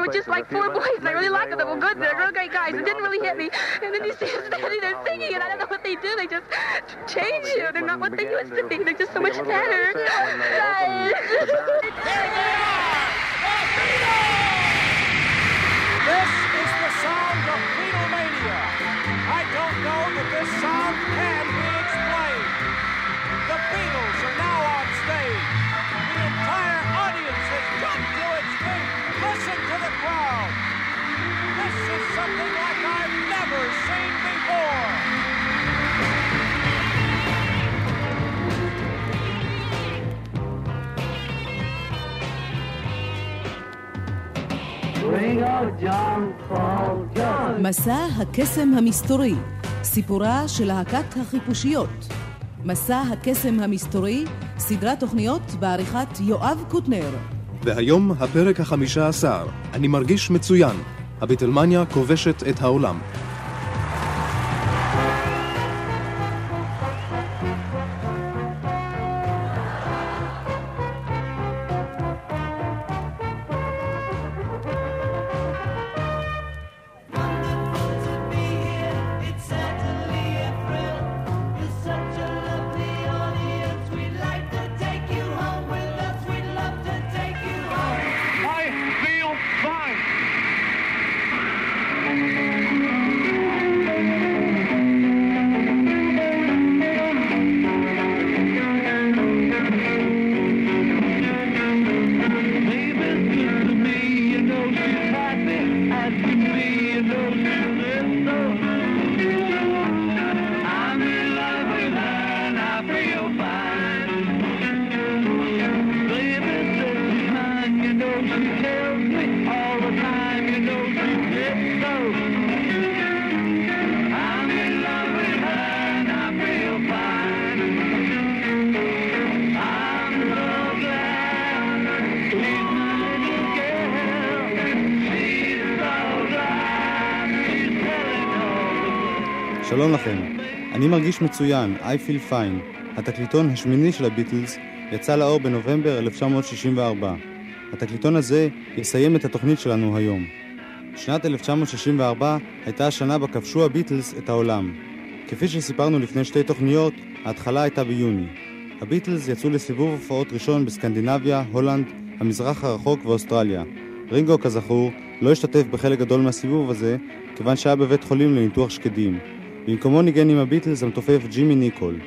they were just like four boys, and I really liked them. They were good. They're real great guys. It didn't really hit me. And then you see them standing there singing, and I don't know what they do. They just change you. They're not what they used to be. They're just so much better. מסע הקסם המסתורי, סיפורה של להקת החיפושיות. מסע הקסם המסתורי, סדרת תוכניות בעריכת יואב קוטנר. והיום הפרק החמישה עשר, אני מרגיש מצוין. הביטלמניה כובשת את העולם. שלום לכם, אני מרגיש מצוין, I feel fine. התקליטון השמיני של הביטלס יצא לאור בנובמבר 1964. התקליטון הזה יסיים את התוכנית שלנו היום. שנת 1964 הייתה השנה בה כבשו הביטלס את העולם. כפי שסיפרנו לפני שתי תוכניות, ההתחלה הייתה ביוני. הביטלס יצאו לסיבוב הופעות ראשון בסקנדינביה, הולנד, המזרח הרחוק ואוסטרליה. רינגו, כזכור, לא השתתף בחלק גדול מהסיבוב הזה, כיוון שהיה בבית חולים לניתוח שקדים. במקומו ניגן עם הביטלס המתופף ג'ימי ניקול.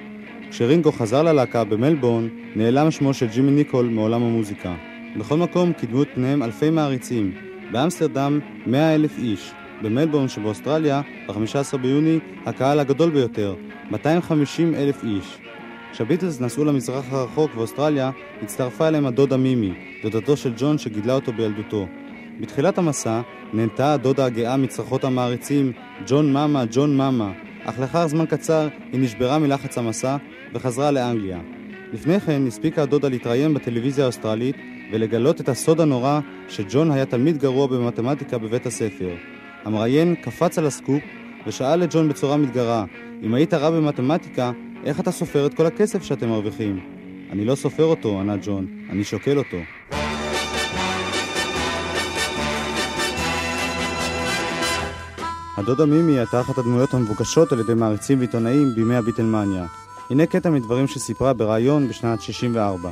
כשרינגו חזר ללהקה במלבורן, נעלם שמו של ג'ימי ניקול מעולם המוזיקה. בכל מקום קידמו את פניהם אלפי מעריצים. באמסטרדם 100 אלף איש. במלבורן שבאוסטרליה, ב-15 ביוני, הקהל הגדול ביותר, 250 אלף איש. כשהביטלס נסעו למזרח הרחוק ואוסטרליה, הצטרפה אליהם הדודה מימי, דודתו של ג'ון שגידלה אותו בילדותו. בתחילת המסע נהנתה הדודה הגאה מצרחות המעריצים ג'ון מאמה, ג'ון מאמה, אך לאחר זמן קצר היא נשברה מלחץ המסע וחזרה לאנגליה. לפני כן הספיקה הדודה להתראיין בטלוויזיה האוסטרלית ולגלות את הסוד הנורא שג'ון היה תלמיד גרוע במתמטיקה בבית הספר. המראיין קפץ על הסקופ ושאל את ג'ון בצורה מתגרה, אם היית רע במתמטיקה, איך אתה סופר את כל הכסף שאתם מרוויחים? אני לא סופר אותו, ענה ג'ון, אני שוקל אותו. הדודה מימי הייתה אחת הדמויות המבוקשות על ידי מעריצים ועיתונאים בימי הביטלמניה. הנה קטע מדברים שסיפרה בריאיון בשנת 64.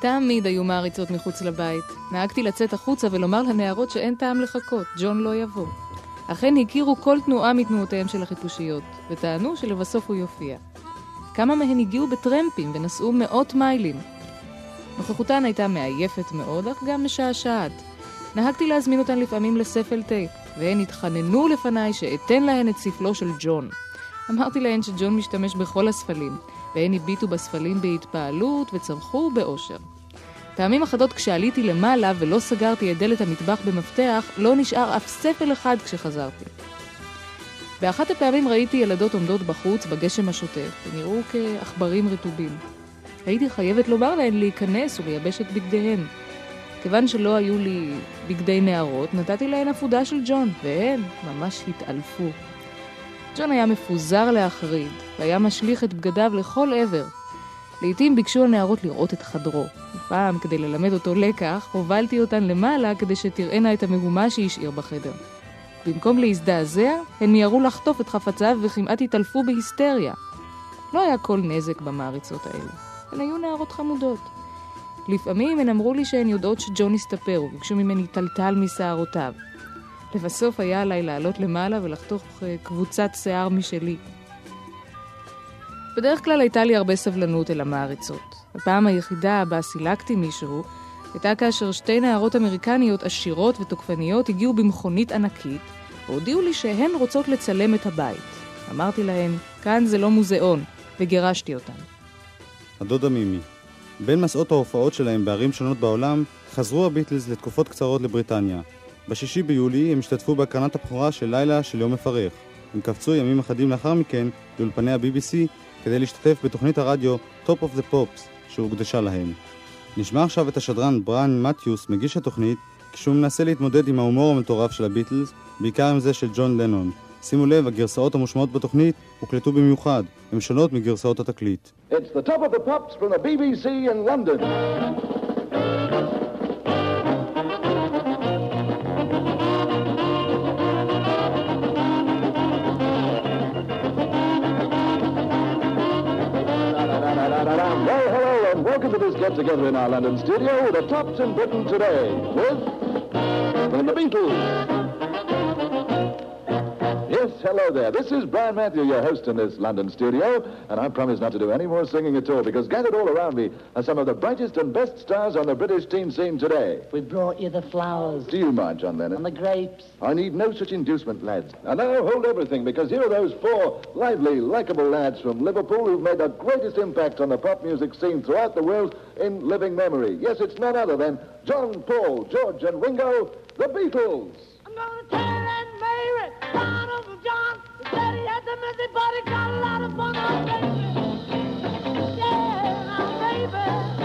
תמיד היו מעריצות מחוץ לבית. נהגתי לצאת החוצה ולומר לנערות שאין טעם לחכות, ג'ון לא יבוא. אכן הכירו כל תנועה מתנועותיהם של החיפושיות, וטענו שלבסוף הוא יופיע. כמה מהן הגיעו בטרמפים ונסעו מאות מיילים. נוכחותן הייתה מעייפת מאוד, אך גם משעשעת. נהגתי להזמין אותן לפעמים לספל טייפ, והן התחננו לפניי שאתן להן את ספלו של ג'ון. אמרתי להן שג'ון משתמש בכל הספלים, והן הביטו בספלים בהתפעלות וצרחו באושר. פעמים אחדות כשעליתי למעלה ולא סגרתי את דלת המטבח במפתח, לא נשאר אף ספל אחד כשחזרתי. באחת הפעמים ראיתי ילדות עומדות בחוץ בגשם השוטף, ונראו כעכברים רטובים. הייתי חייבת לומר להן להיכנס ולייבש את בגדיהן. כיוון שלא היו לי בגדי נערות, נתתי להן עפודה של ג'ון, והן ממש התעלפו. ג'ון היה מפוזר להחריד, והיה משליך את בגדיו לכל עבר. לעתים ביקשו הנערות לראות את חדרו. ופעם, כדי ללמד אותו לקח, הובלתי אותן למעלה כדי שתראינה את המהומה שהשאיר בחדר. במקום להזדעזע, הן מיהרו לחטוף את חפציו וכמעט התעלפו בהיסטריה. לא היה כל נזק במעריצות האלו. הן היו נערות חמודות. לפעמים הן אמרו לי שהן יודעות שג'ון הסתפר, וביקשו ממני טלטל משערותיו. לבסוף היה עליי לעלות למעלה ולחתוך אה, קבוצת שיער משלי. בדרך כלל הייתה לי הרבה סבלנות אל המעריצות. הפעם היחידה בה סילקתי מישהו הייתה כאשר שתי נערות אמריקניות עשירות ותוקפניות הגיעו במכונית ענקית והודיעו לי שהן רוצות לצלם את הבית. אמרתי להן, כאן זה לא מוזיאון, וגירשתי אותן. הדודה מימי בין מסעות ההופעות שלהם בערים שונות בעולם, חזרו הביטלס לתקופות קצרות לבריטניה. בשישי ביולי הם השתתפו בהקרנת הבכורה של לילה של יום מפרך. הם קפצו ימים אחדים לאחר מכן לאולפני ה-BBC כדי להשתתף בתוכנית הרדיו Top of the Pops שהוקדשה להם. נשמע עכשיו את השדרן בריאן מתיוס מגיש התוכנית כשהוא מנסה להתמודד עם ההומור המטורף של הביטלס, בעיקר עם זה של ג'ון לנון. שימו לב, הגרסאות המושמעות בתוכנית הוקלטו במיוחד, הן שונות מגרסאות התקליט. It's the top of the pops from the BBC in London. Well, hello, and welcome to this get-together in our London studio, the tops in Britain today, with the Beatles. Yes, hello there. This is Brian Matthew, your host in this London studio, and I promise not to do any more singing at all because gathered all around me are some of the brightest and best stars on the British teen scene today. We brought you the flowers Do you mind, John Lennon? and the grapes. I need no such inducement, lads. And now hold everything because here are those four lively, likable lads from Liverpool who've made the greatest impact on the pop music scene throughout the world in living memory. Yes, it's none other than John, Paul, George, and Ringo, the Beatles baby. Donald John said he had the messy, but he got a lot of fun, oh, baby. Yeah, now, baby.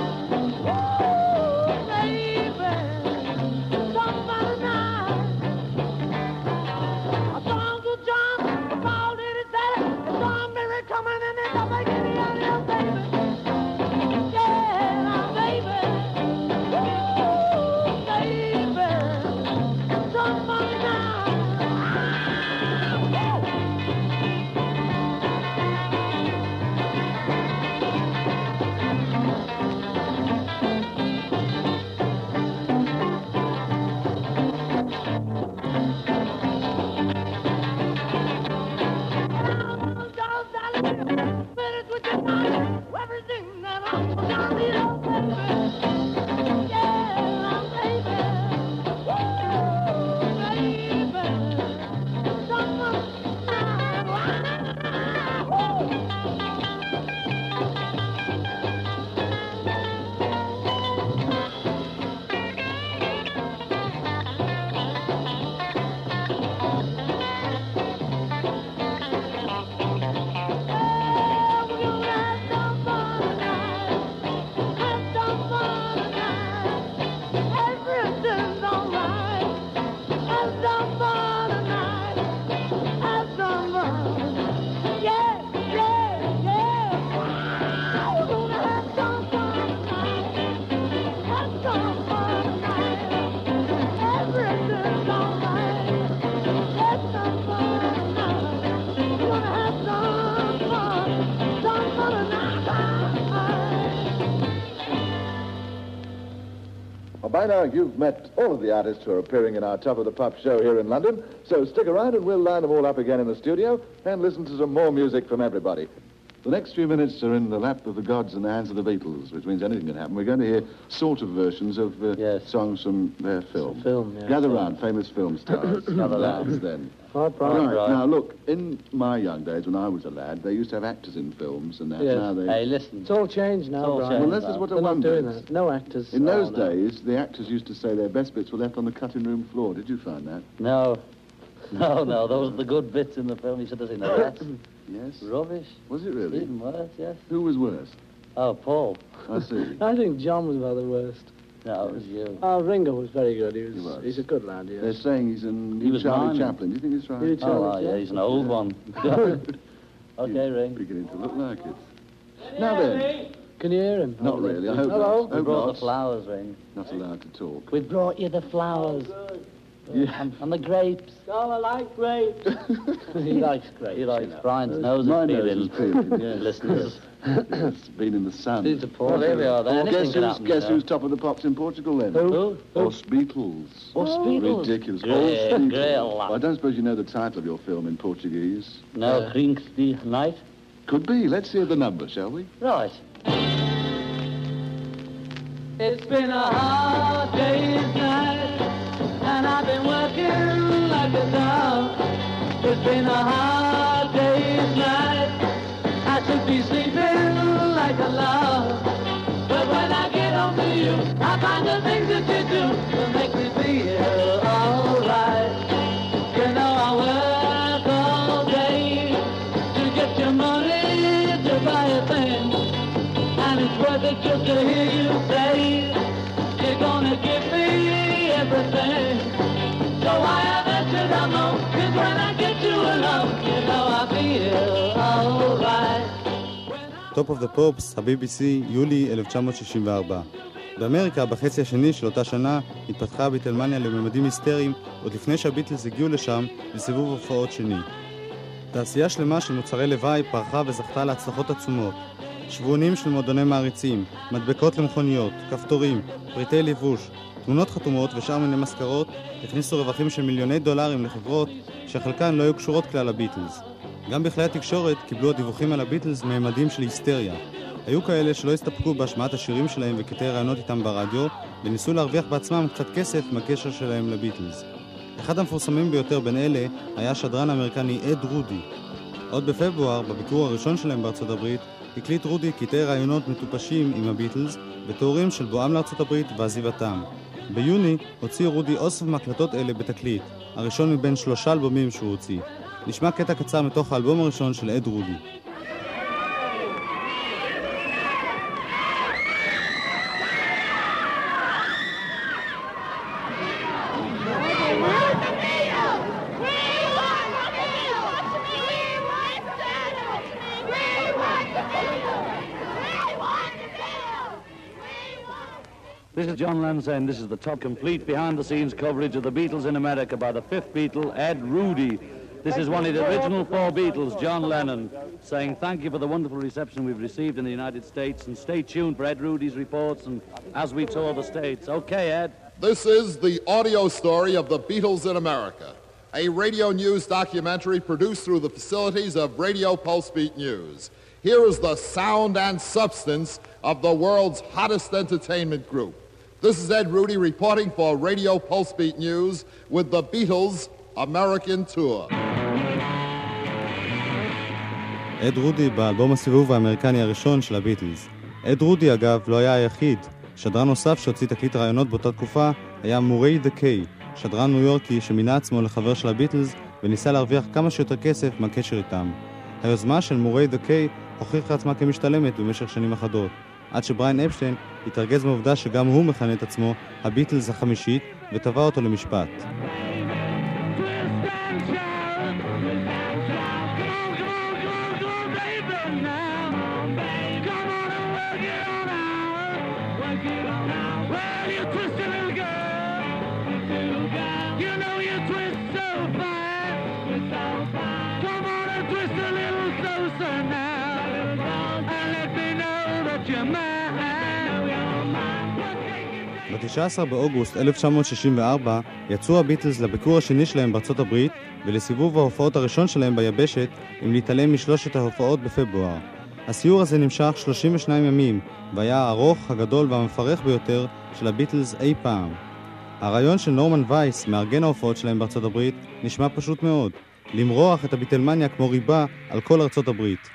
By now you've met all of the artists who are appearing in our Top of the Pop show here in London, so stick around and we'll line them all up again in the studio and listen to some more music from everybody. The next few minutes are in the lap of the gods and the hands of the Beatles, which means anything can happen. We're going to hear sort of versions of uh, Yes. songs from their film. film, yeah. Gather round, famous film stars. Gather lads round. then. Right, Right, right. now look, in my young days when I was a lad, they used to have actors in films and that. Now they... Hey, listen. It's all changed now, all Brian. changed Well, this is what I They're not wondered. doing that. No actors. In those Oh, no. days, the actors used to say their best bits were left on the cutting room floor. Did you find that? No. No, no, those are the good bits in the film. You should have seen the rest. Yes. Rubbish. Was it really? Even worse, yes. Who was worse? Oh, Paul. I see. I think John was about the worst. No, it was you. Oh, Ringo was very good. He was. He was. He's a good lad. Yes. They're saying he's in He was Charlie mine. Chaplin. Do you think he's right? He was- Oh, Charlie yeah, he's an old one. okay, Ring. Beginning to look like it. Now then, Can you hear him? Not really. I hope Hello? not. We Hope brought not. the flowers, Ring. Not allowed to talk. We brought you the flowers. Yeah. And, and the grapes. Oh, I like grapes. he likes grapes. He likes Brian's nose My is nose peeling. is peeling, yes. Listeners. it's been in the sun. These are poor. Well, there we are. Then. Anything guess who's, guess who's top of the pops in Portugal then? Who? Os Beatles. Os Beatles? Ridiculous. Great, Os Beatles. great lot. I don't suppose you know the title of your film in Portuguese. No, uh, Crinks the Night. Could be. Let's hear the number, shall we? Right. It's been a hard day's night, and I've been working like a dog. It's been a hard Top of the Pops, ה-BBC, יולי 1964. באמריקה, בחצי השני של אותה שנה, התפתחה ביטלמניה לממדים היסטריים עוד לפני שהביטלס הגיעו לשם לסיבוב הופעות שני. תעשייה שלמה של מוצרי לוואי פרחה וזכתה להצלחות עצומות. שבועונים של מועדוני מעריצים, מדבקות למכוניות, כפתורים, פריטי לבוש, תמונות חתומות ושאר מיני מזכרות הכניסו רווחים של מיליוני דולרים לחברות שחלקן לא היו קשורות כלל לביטלס. גם בכלי התקשורת קיבלו הדיווחים על הביטלס ממדים של היסטריה. היו כאלה שלא הסתפקו בהשמעת השירים שלהם וקטעי רעיונות איתם ברדיו, וניסו להרוויח בעצמם קצת כסף מהקשר שלהם לביטלס. אחד המפורסמים ביותר בין אלה היה השדרן האמריקני אד רודי. עוד בפברואר, בביקור הראשון שלהם בארצות הברית, הקליט רודי קטעי רעיונות מטופשים עם הביטלס ותיאורים של בואם לארצות הברית ועזיבתם. ביוני הוציא רודי אוסף מהקלטות אלה בתקליט, הראשון מבין שלושה אלבומים שהוא הוציא. נשמע קטע קצר מתוך האלבום הראשון של אד רודי. This is John Lennon saying this is the top complete behind-the-scenes coverage of the Beatles in America by the fifth Beatle, Ed Rudy. This is one of the original four Beatles, John Lennon, saying thank you for the wonderful reception we've received in the United States and stay tuned for Ed Rudy's reports and as we tour the States. Okay, Ed. This is the audio story of the Beatles in America, a radio news documentary produced through the facilities of Radio Pulsebeat News. Here is the sound and substance of the world's hottest entertainment group. This is Ed Rudy reporting for Radio Pulsebeat News with the Beatles American Tour. אד רודי באלבום הסיבוב האמריקני הראשון של הביטלס. אד רודי אגב לא היה היחיד. שדרן נוסף שהוציא תקליט ראיונות באותה תקופה היה מוריי דה קיי, שדרן ניו יורקי שמינה עצמו לחבר של הביטלס וניסה להרוויח כמה שיותר כסף מהקשר איתם. היוזמה של מוריי דה קיי הוכיחה עצמה כמשתלמת במשך שנים אחדות, עד שבריין אפשטיין התרגז מהעובדה שגם הוא מכנה את עצמו הביטלס החמישית ותבע אותו למשפט. ב-19 באוגוסט 1964 יצאו הביטלס לביקור השני שלהם בארצות הברית ולסיבוב ההופעות הראשון שלהם ביבשת, אם להתעלם משלושת ההופעות בפברואר. הסיור הזה נמשך 32 ימים, והיה הארוך, הגדול והמפרך ביותר של הביטלס אי פעם. הרעיון של נורמן וייס, מארגן ההופעות שלהם בארצות הברית, נשמע פשוט מאוד, למרוח את הביטלמניה כמו ריבה על כל ארצות הברית.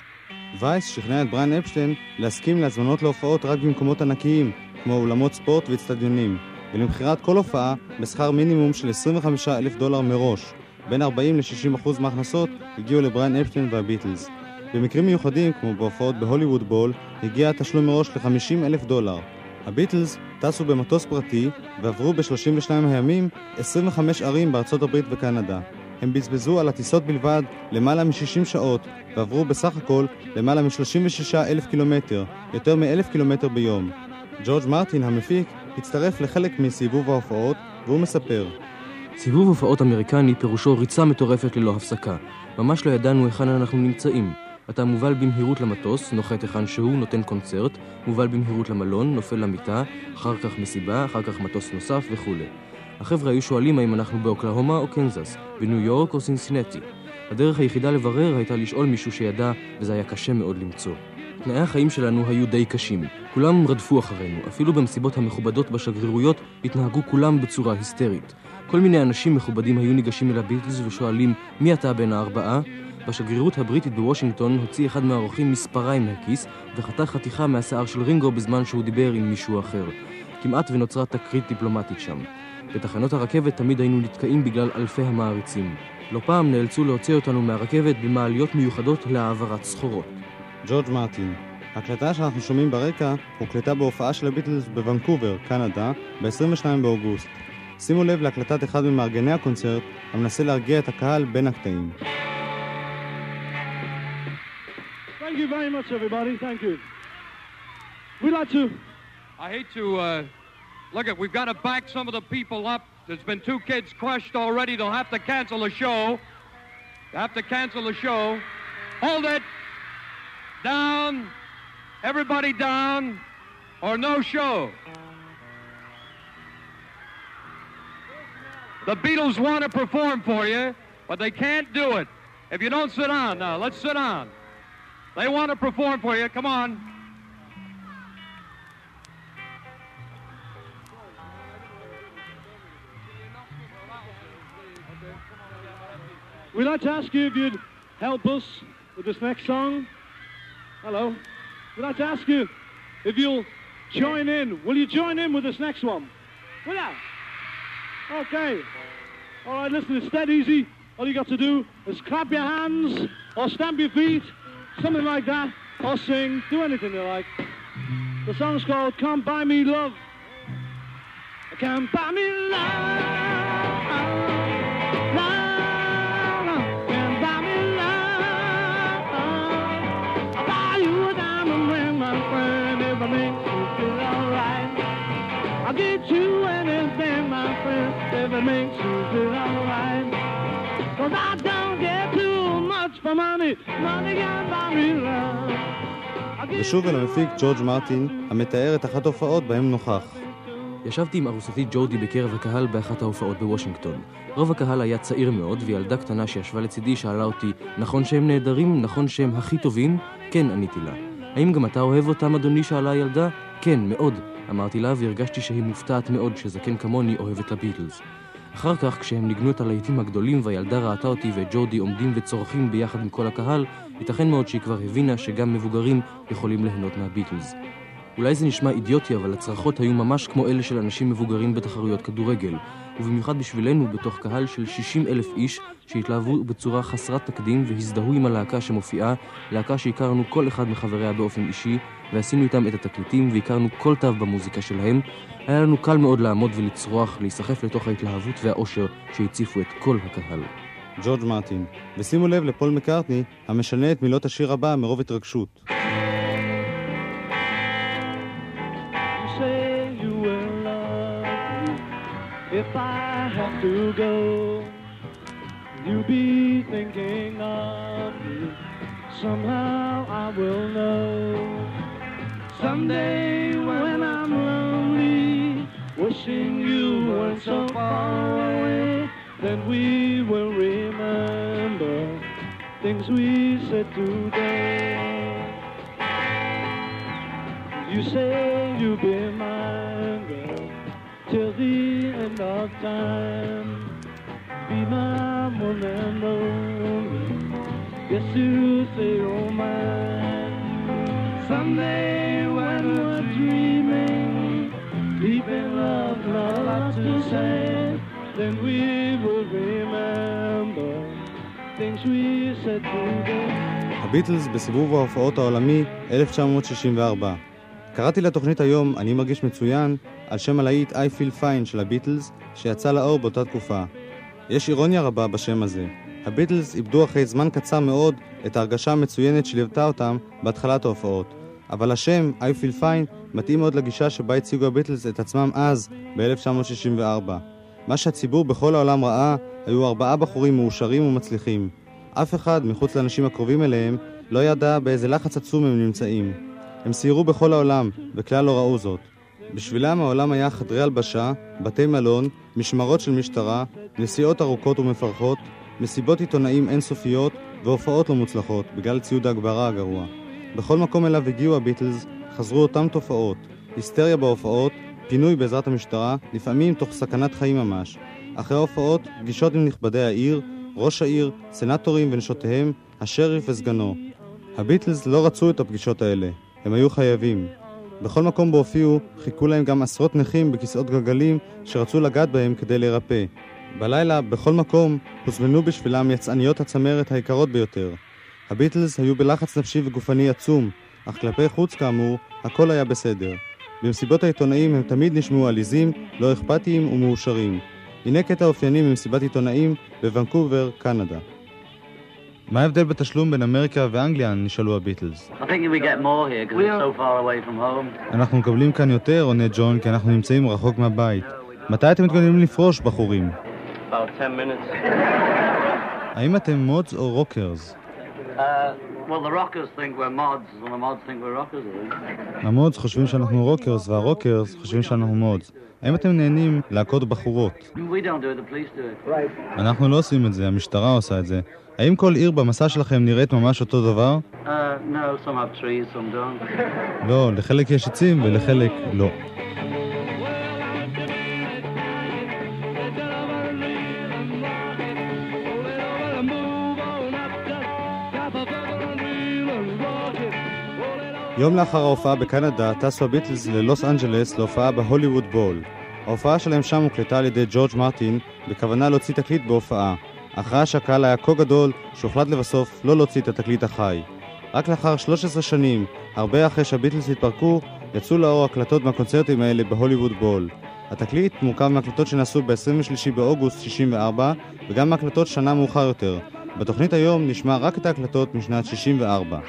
וייס שכנע את בריין אפשטיין להסכים להזמנות להופעות רק במקומות ענקיים, כמו אולמות ספורט ואצטדיונים, ולמכירת כל הופעה בשכר מינימום של 25 אלף דולר מראש. בין 40 ל-60% מההכנסות הגיעו לבריין אפשטיין והביטלס. במקרים מיוחדים, כמו בהופעות בהוליווד בול, הגיע התשלום מראש ל-50 אלף דולר. הביטלס טסו במטוס פרטי ועברו ב-32 הימים 25 ערים בארצות הברית וקנדה. הם בזבזו על הטיסות בלבד למעלה מ-60 שעות ועברו בסך הכל למעלה מ-36 אלף קילומטר, יותר מ-אלף קילומטר ביום. ג'ורג' מרטין המפיק הצטרף לחלק מסיבוב ההופעות והוא מספר סיבוב הופעות אמריקני פירושו ריצה מטורפת ללא הפסקה. ממש לא ידענו היכן אנחנו נמצאים. אתה מובל במהירות למטוס, נוחת היכן שהוא, נותן קונצרט, מובל במהירות למלון, נופל למיטה, אחר כך מסיבה, אחר כך מטוס נוסף וכולי. החבר'ה היו שואלים האם אנחנו באוקלהומה או קנזס, בניו יורק או סינסינטי. הדרך היחידה לברר הייתה לשאול מישהו שידע, וזה היה קשה מאוד למצוא. תנאי החיים שלנו היו די קשים. כולם רדפו אחרינו, אפילו במסיבות המכובדות בשגרירויות התנהגו כולם בצורה היסטרית. כל מיני אנשים מכובדים היו ניגשים אל הביטלס ושואלים מי אתה בין הארבעה? בשגרירות הבריטית בוושינגטון הוציא אחד מהאורחים מספריים מהכיס וחתך חתיכה מהשיער של רינגו בזמן שהוא דיבר עם מישהו אחר. כמעט ונוצרה תקרית דיפלומטית שם. בתחנות הרכבת תמיד היינו נתקעים בגלל אלפי המעריצים. לא פעם נאלצו להוציא אותנו מהרכבת במעליות מיוחדות להעברת סחורות. ג'ורג' מרטין ההקלטה שאנחנו שומעים ברקע הוקלטה בהופעה של הביטלס בוונקובר, קנדה, ב-22 באוגוסט. שימו לב להקלטת אחד ממארגני הקונצרט המנסה להרגיע את הקהל בין הקטעים. Thank you very much, everybody. Thank you. We'd like to. I hate to uh, look at. We've got to back some of the people up. There's been two kids crushed already. They'll have to cancel the show. They have to cancel the show. Hold it. Down. Everybody down, or no show. The Beatles want to perform for you, but they can't do it. If you don't sit down now, let's sit down. They want to perform for you. Come on. We'd like to ask you if you'd help us with this next song. Hello. We'd like to ask you if you'll join in. Will you join in with this next one? Will you? Okay. All right, listen, it's dead easy. All you got to do is clap your hands or stamp your feet, something like that, or sing. Do anything you like. The song's called Come Buy Me Love. Come buy me love. It makes you feel alright. Cause I don't get too much for money, money can buy me love. ושוב אל המפיק ג'ורג' מרטין, המתאר את אחת ההופעות בהם נוכח. ישבתי עם ארוסתי ג'ורדי בקרב הקהל באחת ההופעות בוושינגטון. רוב הקהל היה צעיר מאוד, וילדה קטנה שישבה לצידי שאלה אותי, נכון שהם נהדרים? נכון שהם הכי טובים? כן, עניתי לה. האם גם אתה אוהב אותם, אדוני? שאלה הילדה. כן, מאוד. אמרתי לה, והרגשתי שהיא מופתעת מאוד שזקן כמוני אוהב את הביטלס. אחר כך, כשהם ניגנו את הלהיטים הגדולים והילדה ראתה אותי ואת ג'ורדי עומדים וצורכים ביחד עם כל הקהל, ייתכן מאוד שהיא כבר הבינה שגם מבוגרים יכולים ליהנות מהביטלס. אולי זה נשמע אידיוטי, אבל הצרחות היו ממש כמו אלה של אנשים מבוגרים בתחרויות כדורגל, ובמיוחד בשבילנו, בתוך קהל של 60 אלף איש שהתלהבו בצורה חסרת תקדים והזדהו עם הלהקה שמופיעה, להקה שהכרנו כל אחד מחבריה באופן אישי, ועשינו איתם את התקליטים והכרנו כל תו במוזיקה שלהם, היה לנו קל מאוד לעמוד ולצרוח, להיסחף לתוך ההתלהבות והאושר שהציפו את כל הקהל. ג'ורג' מרטין, ושימו לב לפול מקארטני, המשנה את מילות השיר הבא מרוב התרגשות. You say you will love me if I have to go. You'll be thinking of me. Somehow I will know. Someday when wishing you weren't so far away, then we will remember things we said today. You say you'll be mine, girl, till the end of time. Be my and only. Yes, you say you're mine. Someday when in love, not a lot to say, then we will remember things we said today. הביטלס בסיבוב ההופעות העולמי 1964. קראתי לתוכנית היום "אני מרגיש מצוין" על שם הלהיט I Feel Fine של הביטלס, שיצא לאור באותה תקופה. יש אירוניה רבה בשם הזה. הביטלס איבדו אחרי זמן קצר מאוד את ההרגשה המצוינת שליוותה אותם בהתחלת ההופעות. אבל השם, I feel fine, מתאים מאוד לגישה שבה הציגו הביטלס את עצמם אז, ב-1964. מה שהציבור בכל העולם ראה, היו ארבעה בחורים מאושרים ומצליחים. אף אחד, מחוץ לאנשים הקרובים אליהם, לא ידע באיזה לחץ עצום הם נמצאים. הם סיירו בכל העולם, וכלל לא ראו זאת. בשבילם העולם היה חדרי הלבשה, בתי מלון, משמרות של משטרה, נסיעות ארוכות ומפרכות, מסיבות עיתונאים אינסופיות והופעות לא מוצלחות, בגלל ציוד ההגברה הגרוע. בכל מקום אליו הגיעו הביטלס, חזרו אותם תופעות, היסטריה בהופעות, פינוי בעזרת המשטרה, לפעמים תוך סכנת חיים ממש. אחרי ההופעות, פגישות עם נכבדי העיר, ראש העיר, סנטורים ונשותיהם, השריף וסגנו. הביטלס לא רצו את הפגישות האלה, הם היו חייבים. בכל מקום בו הופיעו, חיכו להם גם עשרות נכים בכיסאות גלגלים שרצו לגעת בהם כדי להירפא. בלילה, בכל מקום, הוזמנו בשבילם יצאניות הצמרת היקרות ביותר. הביטלס היו בלחץ נפשי וגופני עצום, אך כלפי חוץ כאמור, הכל היה בסדר. במסיבות העיתונאים הם תמיד נשמעו עליזים, לא אכפתיים ומאושרים. הנה קטע אופייני ממסיבת עיתונאים בוונקובר, קנדה. מה ההבדל בתשלום בין אמריקה ואנגליה? נשאלו הביטלס. I think we get more here because it's so far away from home. אנחנו מקבלים כאן יותר, עונה ג'ון, כי אנחנו נמצאים רחוק מהבית. מתי אתם מתכוננים לפרוש, בחורים? About 10 minutes. האם אתם mods או rockers? Uh, well, the rockers think we're mods, and the mods think we're rockers, I think. ה mods חושבים שאנחנו rockers, וה rockers חושבים שאנחנו mods. האם אתם נהנים להכות בחורות? We don't do it, the police do it. Right. אנחנו לא עושים את זה, המשטרה עושה את זה. האם כל עיר במסע שלכם נראית ממש אותו דבר? Uh, no, some have trees, some don't. לא, לחלק יש עצים ולחלק לא. יום לאחר ההופעה בקנדה טסו הביטלס ללוס אנג'לס להופעה בהוליווד בול. ההופעה שלהם שם הוקלטה על ידי ג'ורג' מרטין בכוונה להוציא תקליט בהופעה, אך רעש הקהל היה כה גדול שהוחלט לבסוף לא להוציא את התקליט החי. רק לאחר 13 שנים, הרבה אחרי שהביטלס התפרקו, יצאו לאור הקלטות מהקונצרטים האלה בהוליווד בול. התקליט מורכב מהקלטות שנעשו ב-23 באוגוסט 64 וגם מהקלטות שנה מאוחר יותר. בתוכנית היום נשמע רק את ההקלטות משנת 64.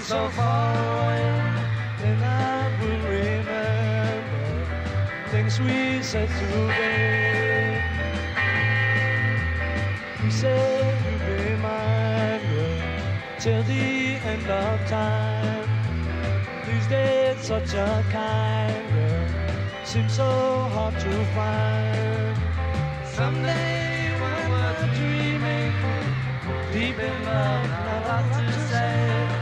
Weren't so far away, then I will remember things we said today. We said you'd be mine girl, till the end of time. These days, such a kind girl seems so hard to find. Someday, we're dreaming, deep in love, not a lot to say,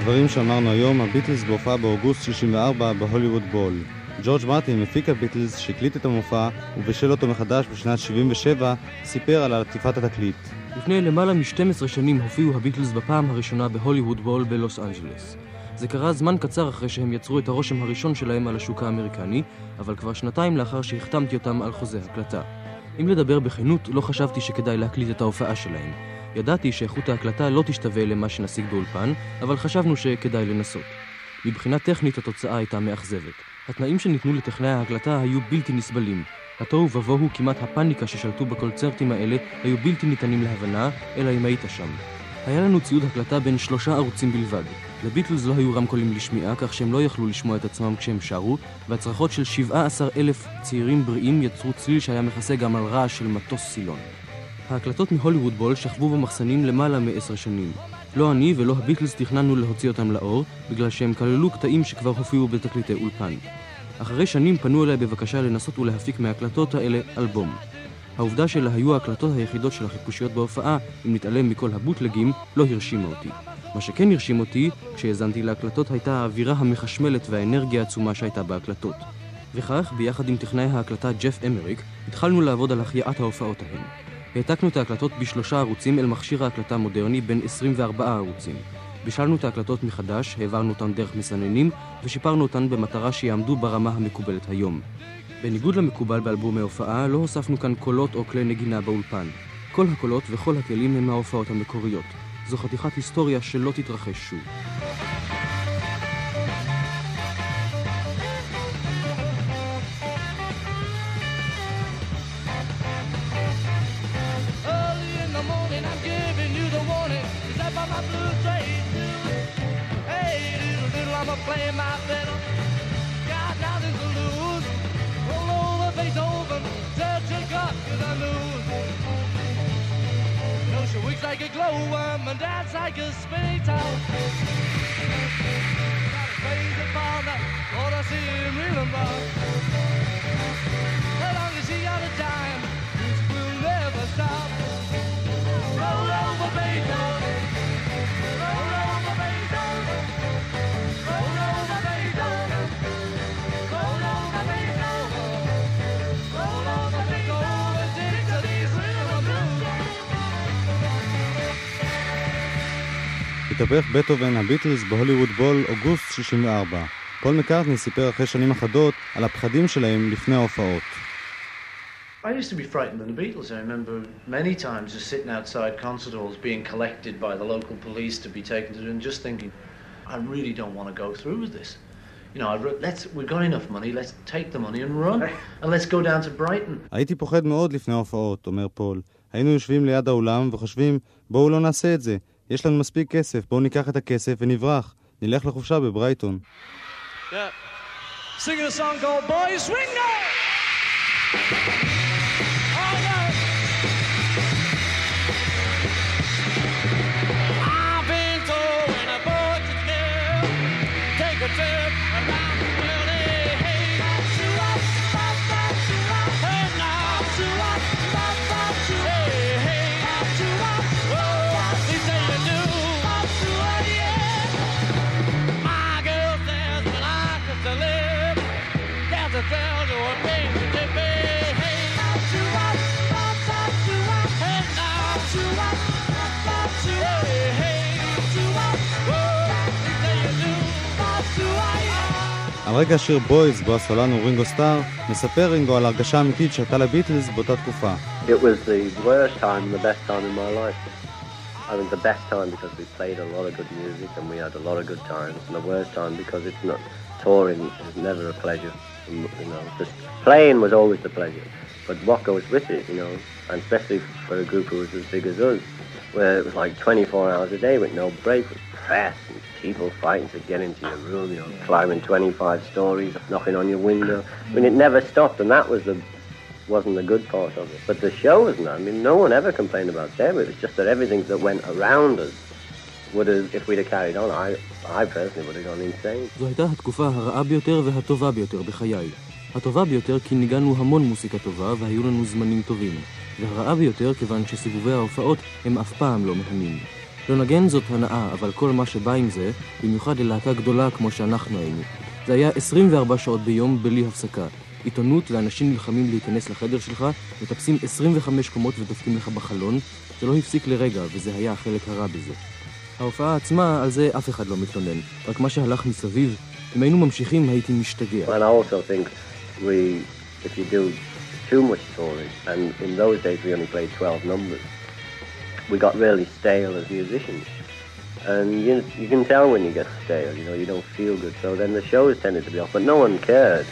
דברים שאמרנו היום, הביטלס בהופעה באוגוסט 64 בהוליווד בול. ג'ורג' מרטין, מפיק הביטלס, שהקליט את המופע ובישל אותו מחדש בשנת 77, סיפר על עטיפת התקליט. לפני למעלה מ-12 שנים הופיעו הביטלס בפעם הראשונה בהוליווד בול בלוס אנג'לס. זה קרה זמן קצר אחרי שהם יצרו את הרושם הראשון שלהם על השוק האמריקני, אבל כבר שנתיים לאחר שהחתמתי אותם על חוזה הקלטה. אם לדבר בכנות, לא חשבתי שכדאי להקליט את ההופעה שלהם. ידעתי שאיכות ההקלטה לא תשתווה למה שנשיג באולפן, אבל חשבנו שכדאי לנסות. מבחינה טכנית התוצאה הייתה מאכזבת. התנאים שניתנו לטכנאי ההקלטה היו בלתי נסבלים. התוהו ובוהו כמעט הפאניקה ששלטו בקונצרטים האלה היו בלתי ניתנים להבנה, אלא אם היית שם. היה לנו ציוד הקלטה בין שלושה ערוצים בלבד. לביטלס לא היו רמקולים לשמיעה, כך שהם לא יכלו לשמוע את עצמם כשהם שרו, והצרחות של 17 אלף צעירים בריאים יצרו צליל שהיה מכסה גם על רעש של מטוס סילון. ההקלטות מהוליווד בול שכבו במחסנים למעלה מעשר שנים. לא אני ולא הביטלס תכננו להוציא אותם לאור, בגלל שהם כללו קטעים שכבר הופיעו בתקליטי אולפן. אחרי שנים פנו אליי בבקשה לנסות ולהפיק מההקלטות האלה אלבום. העובדה שאלה היו ההקלטות היחידות של החיפושיות בהופעה, אם נתעלם מכל הבוטלגים, לא הרשימה אותי. מה שכן הרשים אותי, כשהאזנתי להקלטות, הייתה האווירה המחשמלת והאנרגיה העצומה שהייתה בהקלטות. וכך, ביחד עם טכנאי ההקלטה ג'ף אמריק, התחלנו לעבוד על החייאת ההופעות ההן. העתקנו את ההקלטות בשלושה ערוצים אל מכשיר ההקלטה מודרני בין 24 ערוצים. בישלנו את ההקלטות מחדש, העברנו אותן דרך מסננים, ושיפרנו אותן במטרה שיעמדו ברמה המקובלת היום. בניגוד למקובל באלבומי הופעה, לא הוספנו כאן קולות או כלי נגינה באולפן. כל הקולות וכל הכלים הם מההופעות המקוריות. זו חתיכת היסטוריה שלא תתרחש שוב. Early in the and cut to the news. No, she weeks like a glowworm and dance like a spinning top. Got a crazy father, I see him reeling rock. As long as she got a dime, this will never stop. Roll over Beethoven. התהפך בטהובן הביטלס בהוליווד בול אוגוסט 64. פול מקארטני סיפר אחרי שנים אחדות על הפחדים שלהם לפני ההופעות. I used to be frightened of the Beatles. I remember many times just sitting outside concert halls being collected by the local police to be taken to and just thinking, I really don't want to go through with this. You know, let's, we've got enough money, let's take the money and run. And let's go down to Brighton. הייתי פוחד מאוד לפני ההופעות, אומר פול. היינו יושבים ליד האולם וחושבים, בואו לא נעשה את זה. יש לנו מספיק כסף, בואו ניקח את הכסף ונברח. נלך לחופשה בברייטון. Yeah. Singing a song called Boy Swing! yeah. על רקע השיר בויז, בו הסולן הוא רינגו סטאר, מספר רינגו על הרגשה אמיתית שהייתה לביטלס באותה תקופה. It was the worst time and the best time in my life. I mean, the best time because we played a lot of good music and we had a lot of good times, and the worst time because it's not touring is never a pleasure. You know, just playing was always the pleasure, but what goes with it, you know, and especially for a group who was as big as us, where it was like 24 hours a day with no break, with press and people fighting to get into your room, you know, climbing 25 stories, knocking on your window. I mean, it never stopped, and that was the wasn't the good part of it. But the show was not. I mean, no one ever complained about them. It was just that everything that went around us would have, if we'd have carried on, I, I personally would have gone insane. זו הייתה התקופה הרעה ביותר והטובה ביותר בחיי. הטובה ביותר כי ניגענו המון מוסיקה טובה והיו לנו זמנים טובים. והרעה ביותר כיוון שסיבובי ההופעות הם אף פעם לא מהנים. לא נגן זאת הנאה, אבל כל מה שבא עם זה, במיוחד ללהקה גדולה כמו שאנחנו היינו. זה היה 24 שעות ביום בלי הפסקה. עיתונות ואנשים נלחמים להיכנס לחדר שלך, מטפסים 25 קומות ודופקים לך בחלון, זה לא הפסיק לרגע, וזה היה החלק הרע בזה. ההופעה עצמה, על זה אף אחד לא מתלונן. רק מה שהלך מסביב, אם היינו ממשיכים הייתי משתגע. Think we, if you do too much touring, and in those days we only played 12 numbers, we got really stale as musicians. And you, you can tell when you get stale, you know, you don't feel good. So then the shows tended to be off, but no one cared.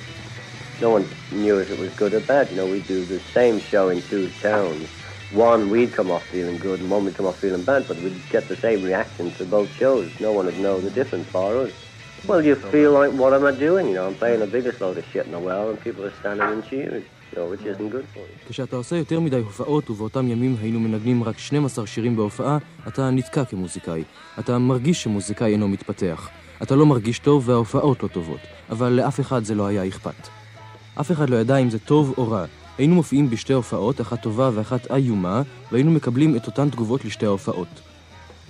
No one knew if it was good or bad. You know, we'd do the same show in two towns one we'd come off feeling good and one we'd come off feeling bad, but we'd get the same reaction to both shows. No one would know the difference for us. Well, you feel like, what am I doing? You know, I'm playing the biggest load of shit in the world and people are standing and cheering, כשאתה עושה יותר מדי הופעות, ובאותם ימים היינו מנגנים רק 12 שירים בהופעה, אתה נתקע כמוזיקאי. אתה מרגיש שמוזיקאי אינו מתפתח. אתה לא מרגיש טוב וההופעות לא טובות, אבל לאף אחד זה לא היה אכפת. אף אחד לא ידע אם זה טוב או רע. היינו מופיעים בשתי הופעות, אחת טובה ואחת איומה, והיינו מקבלים את אותן תגובות לשתי ההופעות.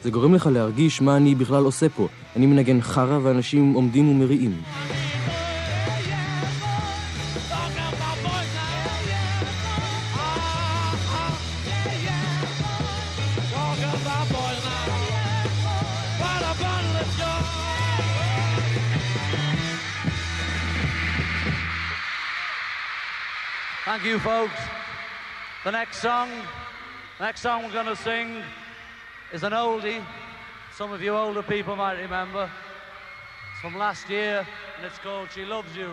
זה גורם לך להרגיש מה אני בכלל עושה פה. אני מנגן חרא ואנשים עומדים ומריעים. Thank you, folks. The next song, the next song we're going to sing is an oldie. Some of you older people might remember. It's from last year, and it's called She Loves You.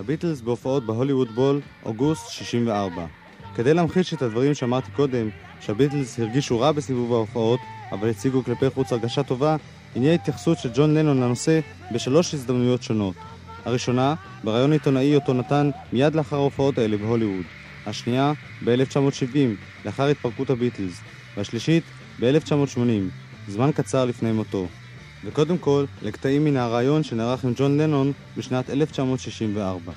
הביטלס בהופעות בהוליווד בול, אוגוסט 64. כדי להמחיש את הדברים שאמרתי קודם, שהביטלס הרגישו רע בסיבוב ההופעות, אבל הציגו כלפי חוץ הרגשה טובה, הנה התייחסות של ג'ון לנון לנושא בשלוש הזדמנויות שונות. הראשונה, בריאיון עיתונאי אותו נתן מיד לאחר ההופעות האלה בהוליווד. השנייה, ב-1970, לאחר התפרקות הביטלס. והשלישית, ב-1980, זמן קצר לפני מותו. וקודם כל, לקטעים מן הריאיון שנערך עם ג'ון לנון בשנת 1964.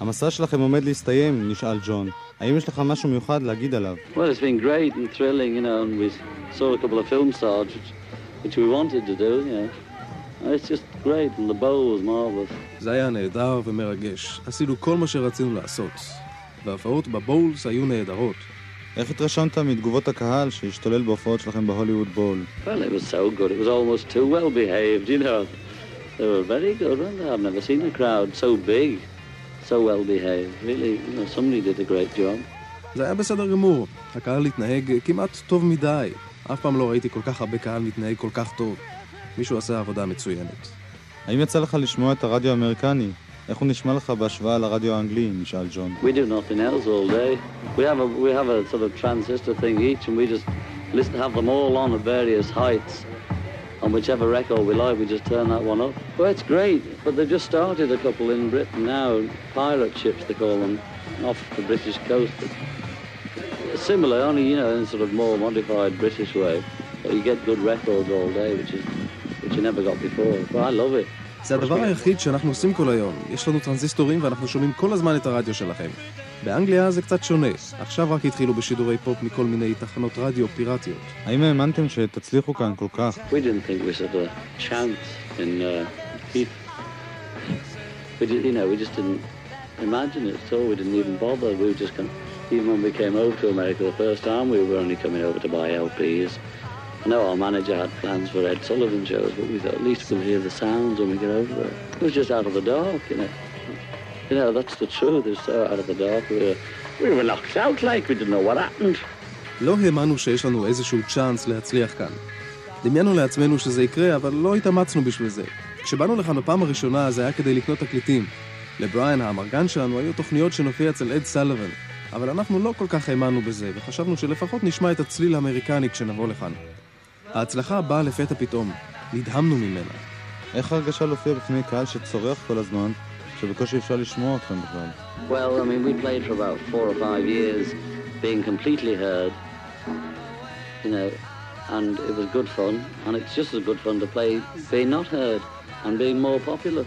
המסע שלכם עומד להסתיים, נשאל ג'ון. האם יש לך משהו מיוחד להגיד עליו? Well, it's been great and thrilling, you know, and we saw a couple of film stars, which, which we wanted to do, you know. It's just great, and the bowl was marvelous. זה היה נהדר ומרגש. עשינו כל מה שרצינו לעשות. וההופעות בבולס היו נהדרות. איך התרשמת מתגובות הקהל שהשתולל בהופעות שלכם בהוליווד בול? Well, it was so good. It was almost too well behaved, you know. They were very good, weren't they? I've never seen a crowd so big, so well behaved. Really, you know, somebody did a great job. זה היה בסדר גמור. הקהל התנהג כמעט טוב מדי. אף פעם לא ראיתי כל כך הרבה קהל מתנהג כל כך טוב. מישהו עשה עבודה מצוינת. האם יצא לך לשמוע את הרדיו האמריקני? איך הוא נשמע לך בהשוואה לרדיו האנגלי? נשאל ג'ון. We do nothing else all day. We have a we have a sort of transistor thing each, and we just listen, have them all on at various heights, on whichever record we like, we just turn that one up. Well, it's great, but they've just started a couple in Britain now, pirate ships they call them, off the British coast. Similar, only, you know, in sort of more modified British way. But you get good records all day, which is which you never got before. But I love it. זה הדבר היחיד שאנחנו עושים כל היום. יש לנו טרנזיסטורים ואנחנו שומעים כל הזמן את הרדיו שלכם. באנגליה זה קצת שונה. עכשיו רק התחילו בשידורי פופ מכל מיני תחנות רדיו פיראטיות. האם האמנתם שתצליחו כאן כל כך? We didn't think we stood a chance in uh, Keith. We did, you know, we just didn't imagine it, so we didn't even bother. We were just kind even when we came over to America the first time, we were only coming over to buy LPs. I know our manager had plans for Ed Sullivan shows, but we thought at least we'll hear the sounds when we get over there. It was just out of the dark, you know. You know, that's the truth. It's so out of the dark. We were, we were knocked out like we didn't know what happened. לא האמנו שיש לנו איזשהו צ'אנס להצליח כאן. דמיינו לעצמנו שזה יקרה, אבל לא התאמצנו בשביל זה. כשבאנו לכאן בפעם הראשונה זה היה כדי לקנות תקליטים. לבריאן האמרגן שלנו היו תוכניות שנופיע אצל אד סלוון, אבל אנחנו לא כל כך האמנו בזה, וחשבנו שלפחות נשמע את הצליל האמריקני כשנבוא לכאן. ההצלחה באה לפתע פתאום, נדהמנו ממנה. איך ההרגשה להופיע בפני קהל שצורח כל הזמן, שבקושי אפשר לשמוע אתכם בכלל? Well, I mean, we played for about four or five years, being completely heard, you know, and it was good fun, and it's just as good fun to play being not heard and being more popular.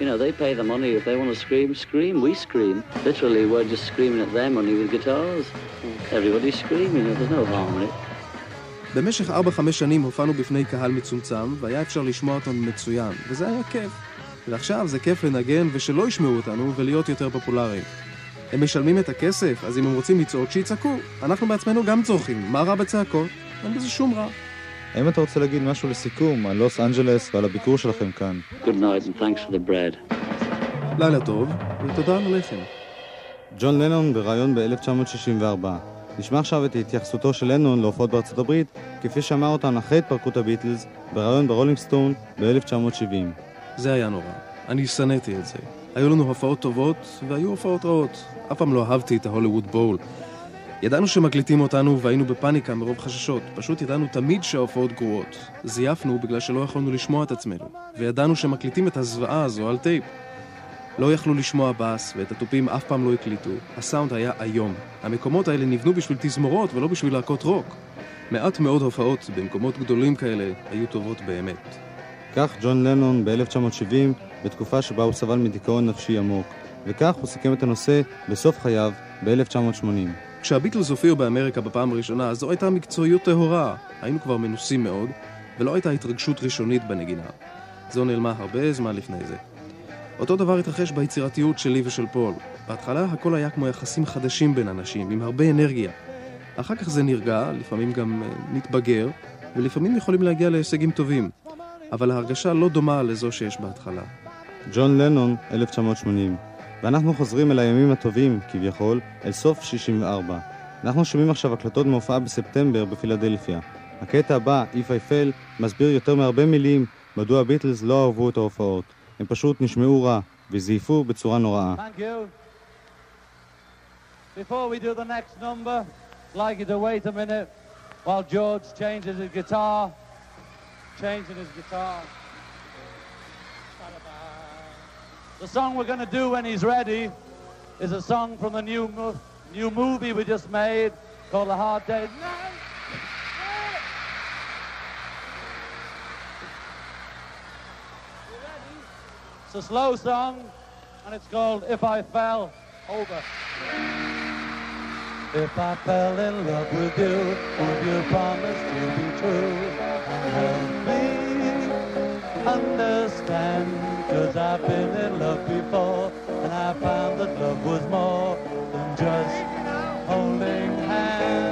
You know, they pay the money. If they want to scream, scream. We scream. Literally, we're just screaming at their money with guitars. Everybody's screaming. There's no harm in it. במשך 4-5 שנים הופענו בפני קהל מצומצם, והיה אפשר לשמוע אותנו מצוין, וזה היה כיף. ועכשיו זה כיף לנגן ושלא ישמעו אותנו ולהיות יותר פופולריים. הם משלמים את הכסף, אז אם הם רוצים לצעוק, שיצעקו. אנחנו בעצמנו גם צורכים, מה רע בצעקות? אין בזה שום רע. האם אתה רוצה להגיד משהו לסיכום על לוס אנג'לס ועל הביקור שלכם כאן? Good night and thanks for the bread. לילה טוב, ותודה על הלחם. ג'ון לנון בריאיון ב-1964. נשמע עכשיו את התייחסותו של לנון להופעות בארצות הברית, כפי שאמר אותן אחרי התפרקות הביטלס, בריאיון ברולינג סטון ב-1970. זה היה נורא. אני שנאתי את זה. היו לנו הופעות טובות, והיו הופעות רעות. אף פעם לא אהבתי את ההוליווד בול. ידענו שמקליטים אותנו והיינו בפאניקה מרוב חששות. פשוט ידענו תמיד שההופעות גרועות. זייפנו בגלל שלא יכולנו לשמוע את עצמנו. וידענו שמקליטים את הזוועה הזו על טייפ. לא יכלו לשמוע בס, ואת התופים אף פעם לא הקליטו. הסאונד היה איום. המקומות האלה נבנו בשביל תזמורות ולא בשביל להקות רוק. מעט מאוד הופעות במקומות גדולים כאלה היו טובות באמת. כך ג'ון לנון ב-1970, בתקופה שבה הוא סבל מדיכאון נפשי עמוק, וכך הוא סיכם את הנושא בסוף חייו ב-1980. כשהביטלס הופיעו באמריקה בפעם הראשונה, זו הייתה מקצועיות טהורה. היינו כבר מנוסים מאוד, ולא הייתה התרגשות ראשונית בנגינה. זו נעלמה הרבה זמן לפני זה. אותו דבר התרחש ביצירתיות שלי ושל פול. בהתחלה הכל היה כמו יחסים חדשים בין אנשים, עם הרבה אנרגיה. אחר כך זה נרגע, לפעמים גם אה, נתבגר, ולפעמים יכולים להגיע להישגים טובים. אבל ההרגשה לא דומה לזו שיש בהתחלה. ג'ון לנון, 1980. ואנחנו חוזרים אל הימים הטובים, כביכול, אל סוף 64. אנחנו שומעים עכשיו הקלטות מהופעה בספטמבר בפילדלפיה. הקטע הבא, If I Fell, מסביר יותר מהרבה מילים מדוע הביטלס לא אהבו את ההופעות. הם פשוט נשמעו רע, וזייפו בצורה נוראה. Thank you. Before we do the next number, I'd like you to wait a minute while George changes his guitar. Changing his guitar. The song we're going to do when he's ready is a song from the new mo- new movie we just made called A Hard Day's Night. It's a slow song, and it's called If I Fell Over. If I fell in love with you, would you promise to be true? Help me understand, cause I've been in love before, and I found that love was more than just holding hands.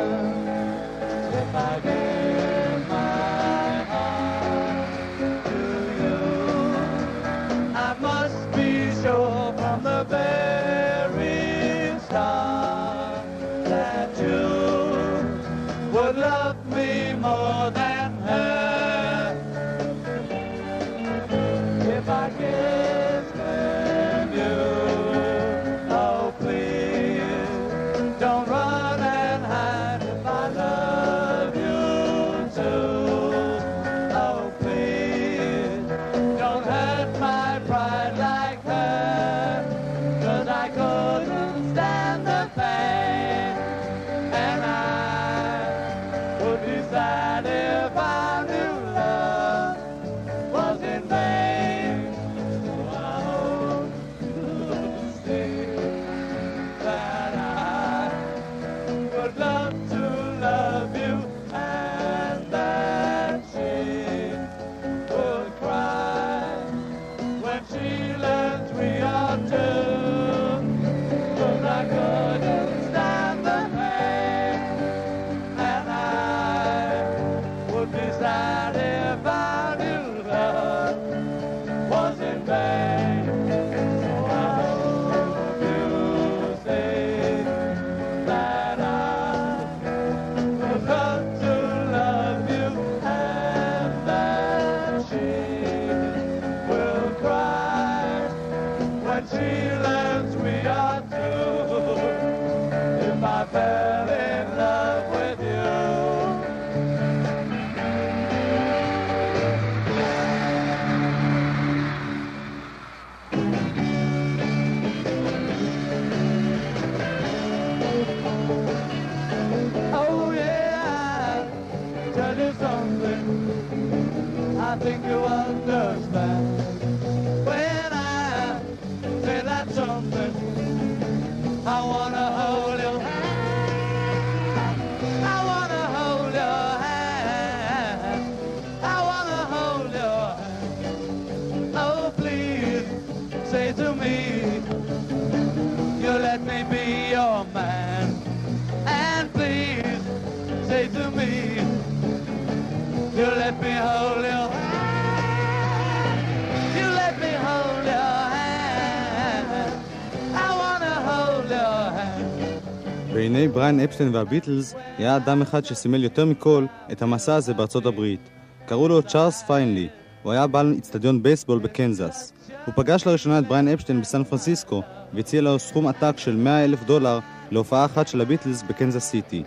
בעיני בריין אפשטיין והביטלס היה אדם אחד שסימל יותר מכל את המסע הזה בארצות הברית. קראו לו צ'ארלס פיינלי, הוא היה בעל אצטדיון בייסבול בקנזס. הוא פגש לראשונה את בריין אפשטיין בסן פרנסיסקו והציע לו סכום עתק של 100 אלף דולר להופעה אחת של הביטלס בקנזס סיטי.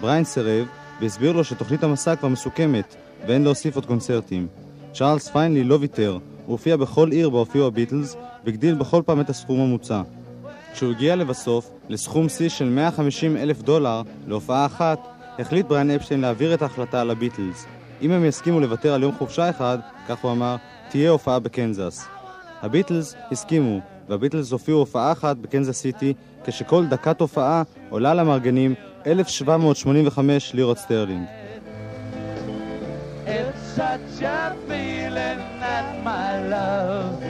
בריין סירב והסביר לו שתוכנית המסע כבר מסוכמת ואין להוסיף עוד קונצרטים. צ'ארלס פיינלי לא ויתר, הוא הופיע בכל עיר בה הופיעו הביטלס והגדיל בכל פעם את הסכום המוצע. כשהוא הגיע לבסוף לסכום שיא של 150 אלף דולר להופעה אחת, החליט בריין אפשטיין להעביר את ההחלטה על הביטלס. אם הם יסכימו לוותר על יום חופשה אחד, כך הוא אמר, תהיה הופעה בקנזס. הביטלס הסכימו, והביטלס הופיעו הופעה אחת בקנזס סיטי, כשכל דקת הופעה עולה למארגנים 1,785 לירות סטרלינג. It's such a feeling that my love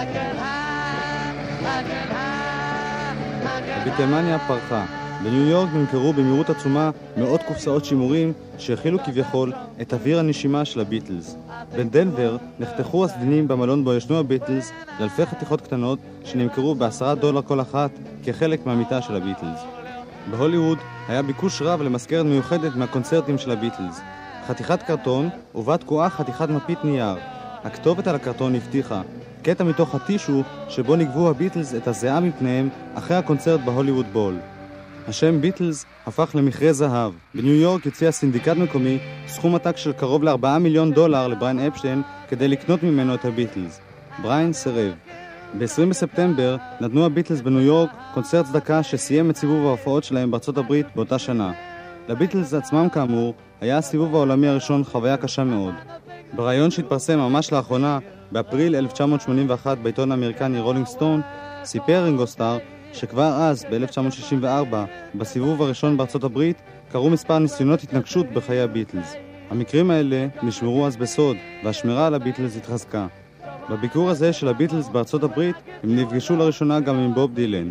I can hide, הביטלמניה פרחה. בניו יורק נמכרו במהירות עצומה מאות קופסאות שימורים שהכילו כביכול את אוויר הנשימה של הביטלס. בדנבר נחתכו הסדינים במלון בו ישנו הביטלס לאלפי חתיכות קטנות שנמכרו בעשרה דולר כל אחת כחלק מהמיטה של הביטלס. בהוליווד היה ביקוש רב למזכרת מיוחדת מהקונצרטים של הביטלס. חתיכת קרטון ובה תקועה חתיכת מפית נייר. הכתובת על הקרטון הבטיחה קטע מתוך הטישו שבו נגבו הביטלס את הזיעה מפניהם אחרי הקונצרט בהוליווד בול. השם ביטלס הפך למכרה זהב. בניו יורק הציע סינדיקט מקומי סכום עתק של קרוב ל-4 מיליון דולר לבריין אפשטיין כדי לקנות ממנו את הביטלס. בריין סירב. ב-20 בספטמבר נתנו הביטלס בניו יורק קונצרט צדקה שסיים את סיבוב ההופעות שלהם בארצות הברית באותה שנה. לביטלס עצמם כאמור היה הסיבוב העולמי הראשון חוויה קשה מאוד. בריאיון שהתפרסם ממש לאחרונה, באפריל 1981 בעיתון האמריקני רולינג סטון, סיפר רינגו סטאר שכבר אז, ב-1964, בסיבוב הראשון בארצות הברית, קרו מספר ניסיונות התנקשות בחיי הביטלס. המקרים האלה נשמרו אז בסוד, והשמירה על הביטלס התחזקה. בביקור הזה של הביטלס בארצות הברית, הם נפגשו לראשונה גם עם בוב דילן.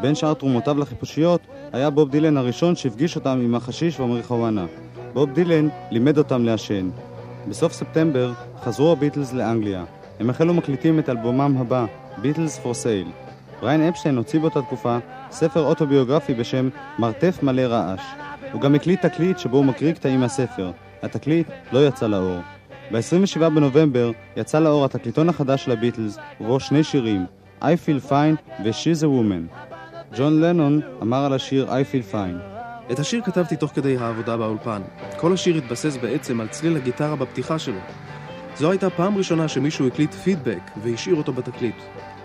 בין שאר תרומותיו לחיפושיות, היה בוב דילן הראשון שהפגיש אותם עם החשיש והמריחואנה. בוב דילן לימד אותם לעשן. בסוף ספטמבר חזרו הביטלס לאנגליה. הם החלו מקליטים את אלבומם הבא, Beatles for Sale. בריין אפשטיין הוציא באותה תקופה ספר אוטוביוגרפי בשם מרתף מלא רעש. הוא גם הקליט תקליט שבו הוא מקריא קטעים מהספר. התקליט לא יצא לאור. ב-27 בנובמבר יצא לאור התקליטון החדש של הביטלס, ובו שני שירים, I Feel Fine ו-She's a Woman. ג'ון לנון אמר על השיר I Feel Fine. את השיר כתבתי תוך כדי העבודה באולפן. כל השיר התבסס בעצם על צליל הגיטרה בפתיחה שלו. זו הייתה פעם ראשונה שמישהו הקליט פידבק והשאיר אותו בתקליט.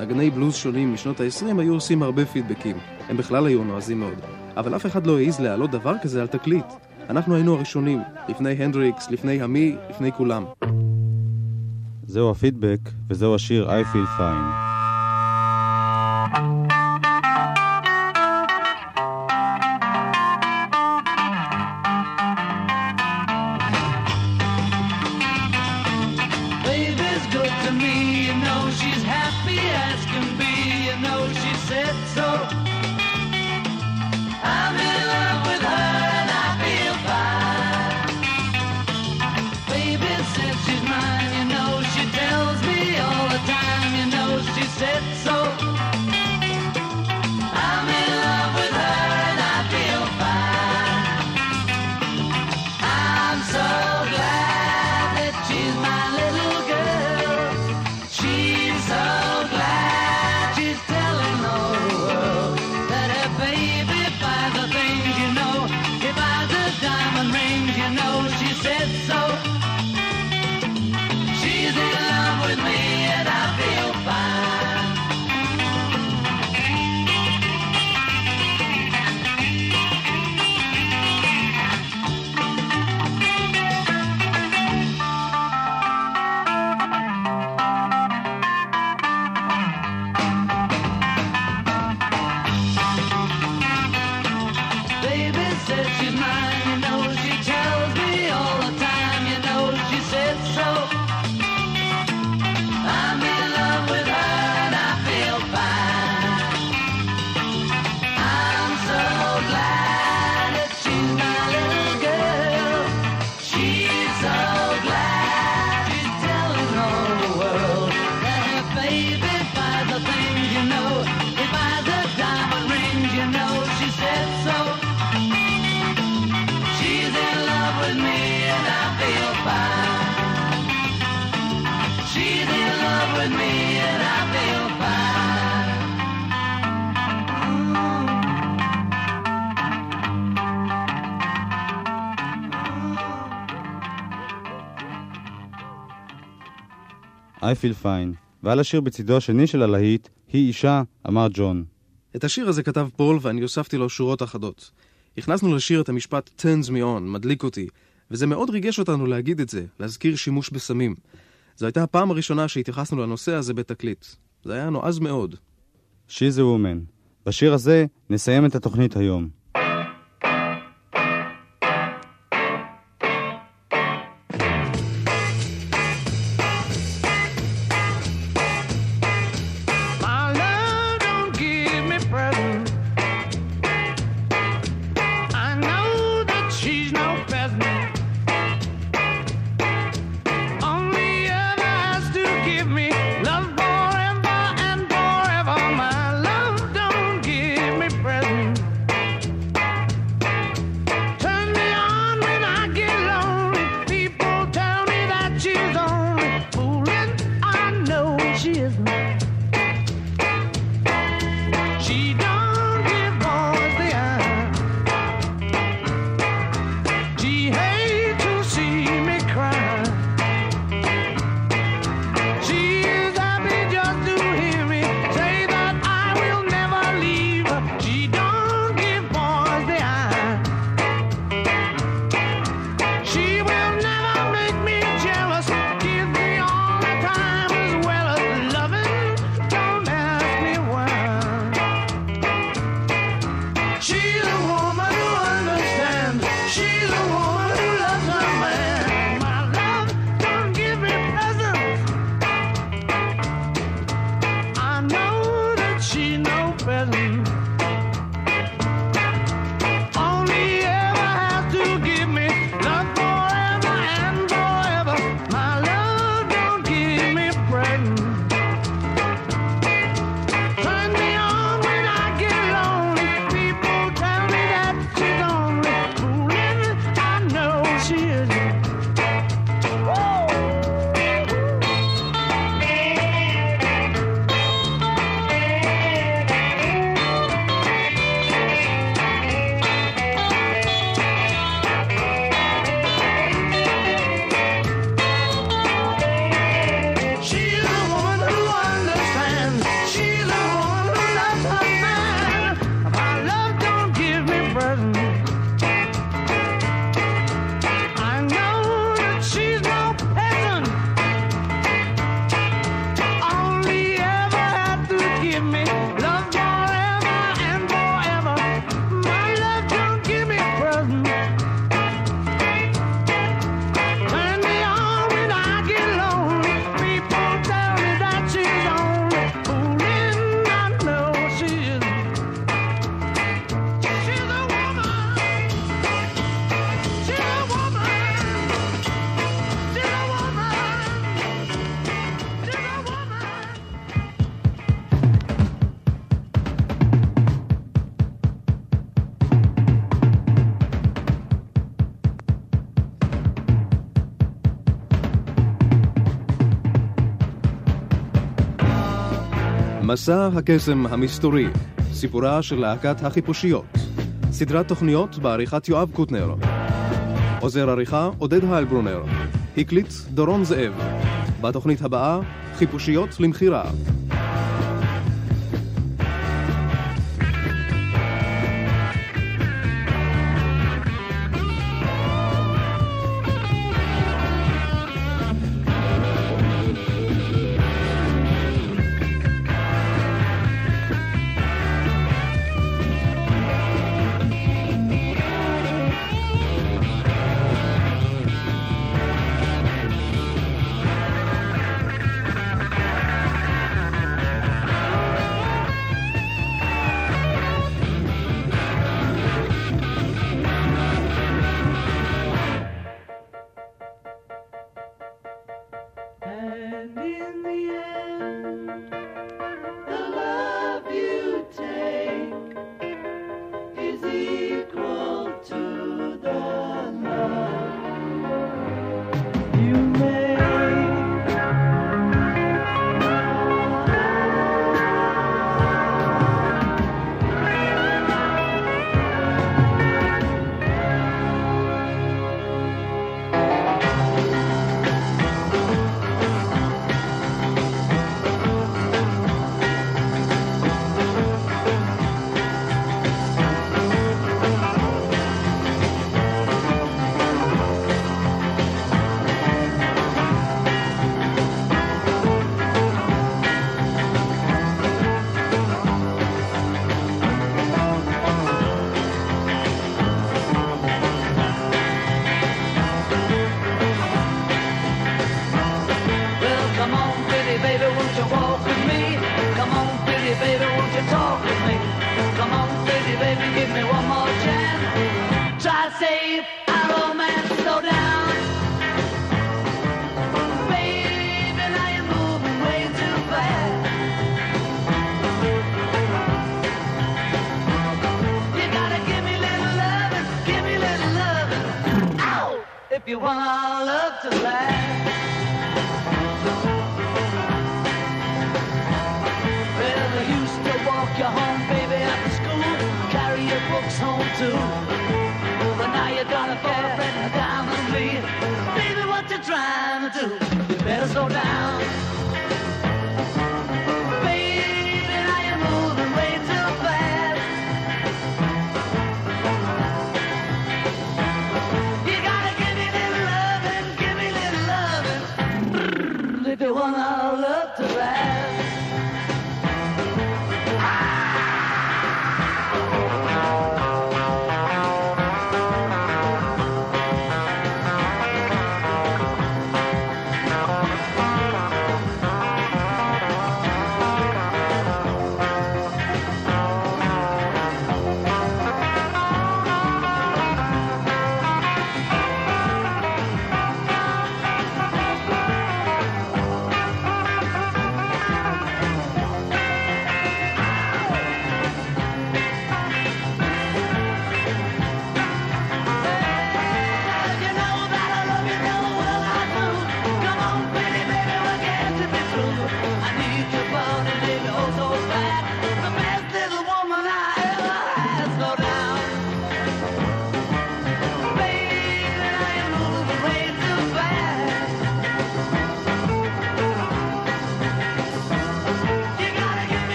נגני בלוז שונים משנות ה-20 היו עושים הרבה פידבקים. הם בכלל היו נועזים מאוד. אבל אף אחד לא העז להעלות דבר כזה על תקליט. אנחנו היינו הראשונים, לפני הנדריקס, לפני המי, לפני כולם. זהו הפידבק, וזהו השיר I Feel Fine. I Feel Fine, ועל השיר בצידו השני של הלהיט, "היא אישה", אמר ג'ון. את השיר הזה כתב פול ואני הוספתי לו שורות אחדות. הכנסנו לשיר את המשפט turns me on, מדליק אותי, וזה מאוד ריגש אותנו להגיד את זה, להזכיר שימוש בסמים. זו הייתה הפעם הראשונה שהתייחסנו לנושא הזה בתקליט. זה היה נועז מאוד. She's a Woman. בשיר הזה נסיים את התוכנית היום. מסע הקסם המסתורי, סיפורה של להקת החיפושיות. סדרת תוכניות בעריכת יואב קוטנר. עוזר עריכה עודד היילברונר. הקליט דורון זאב. בתוכנית הבאה, חיפושיות למכירה. on up.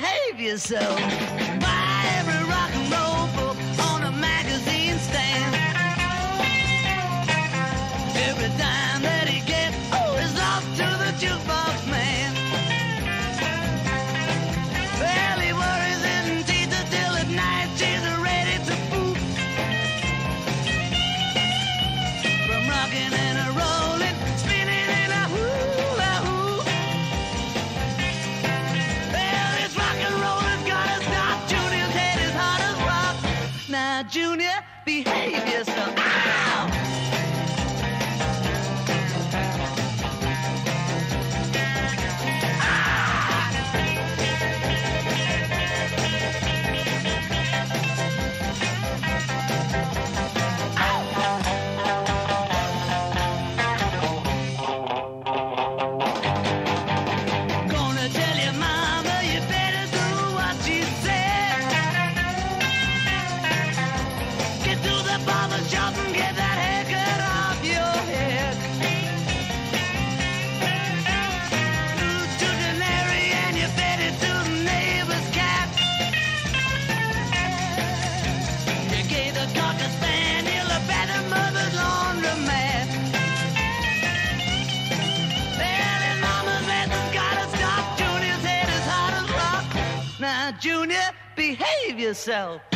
behave yourself. Buy every rock and roll book on a magazine stand. Every dime that he gets, oh, is lost to the jukebox man. behave yourself.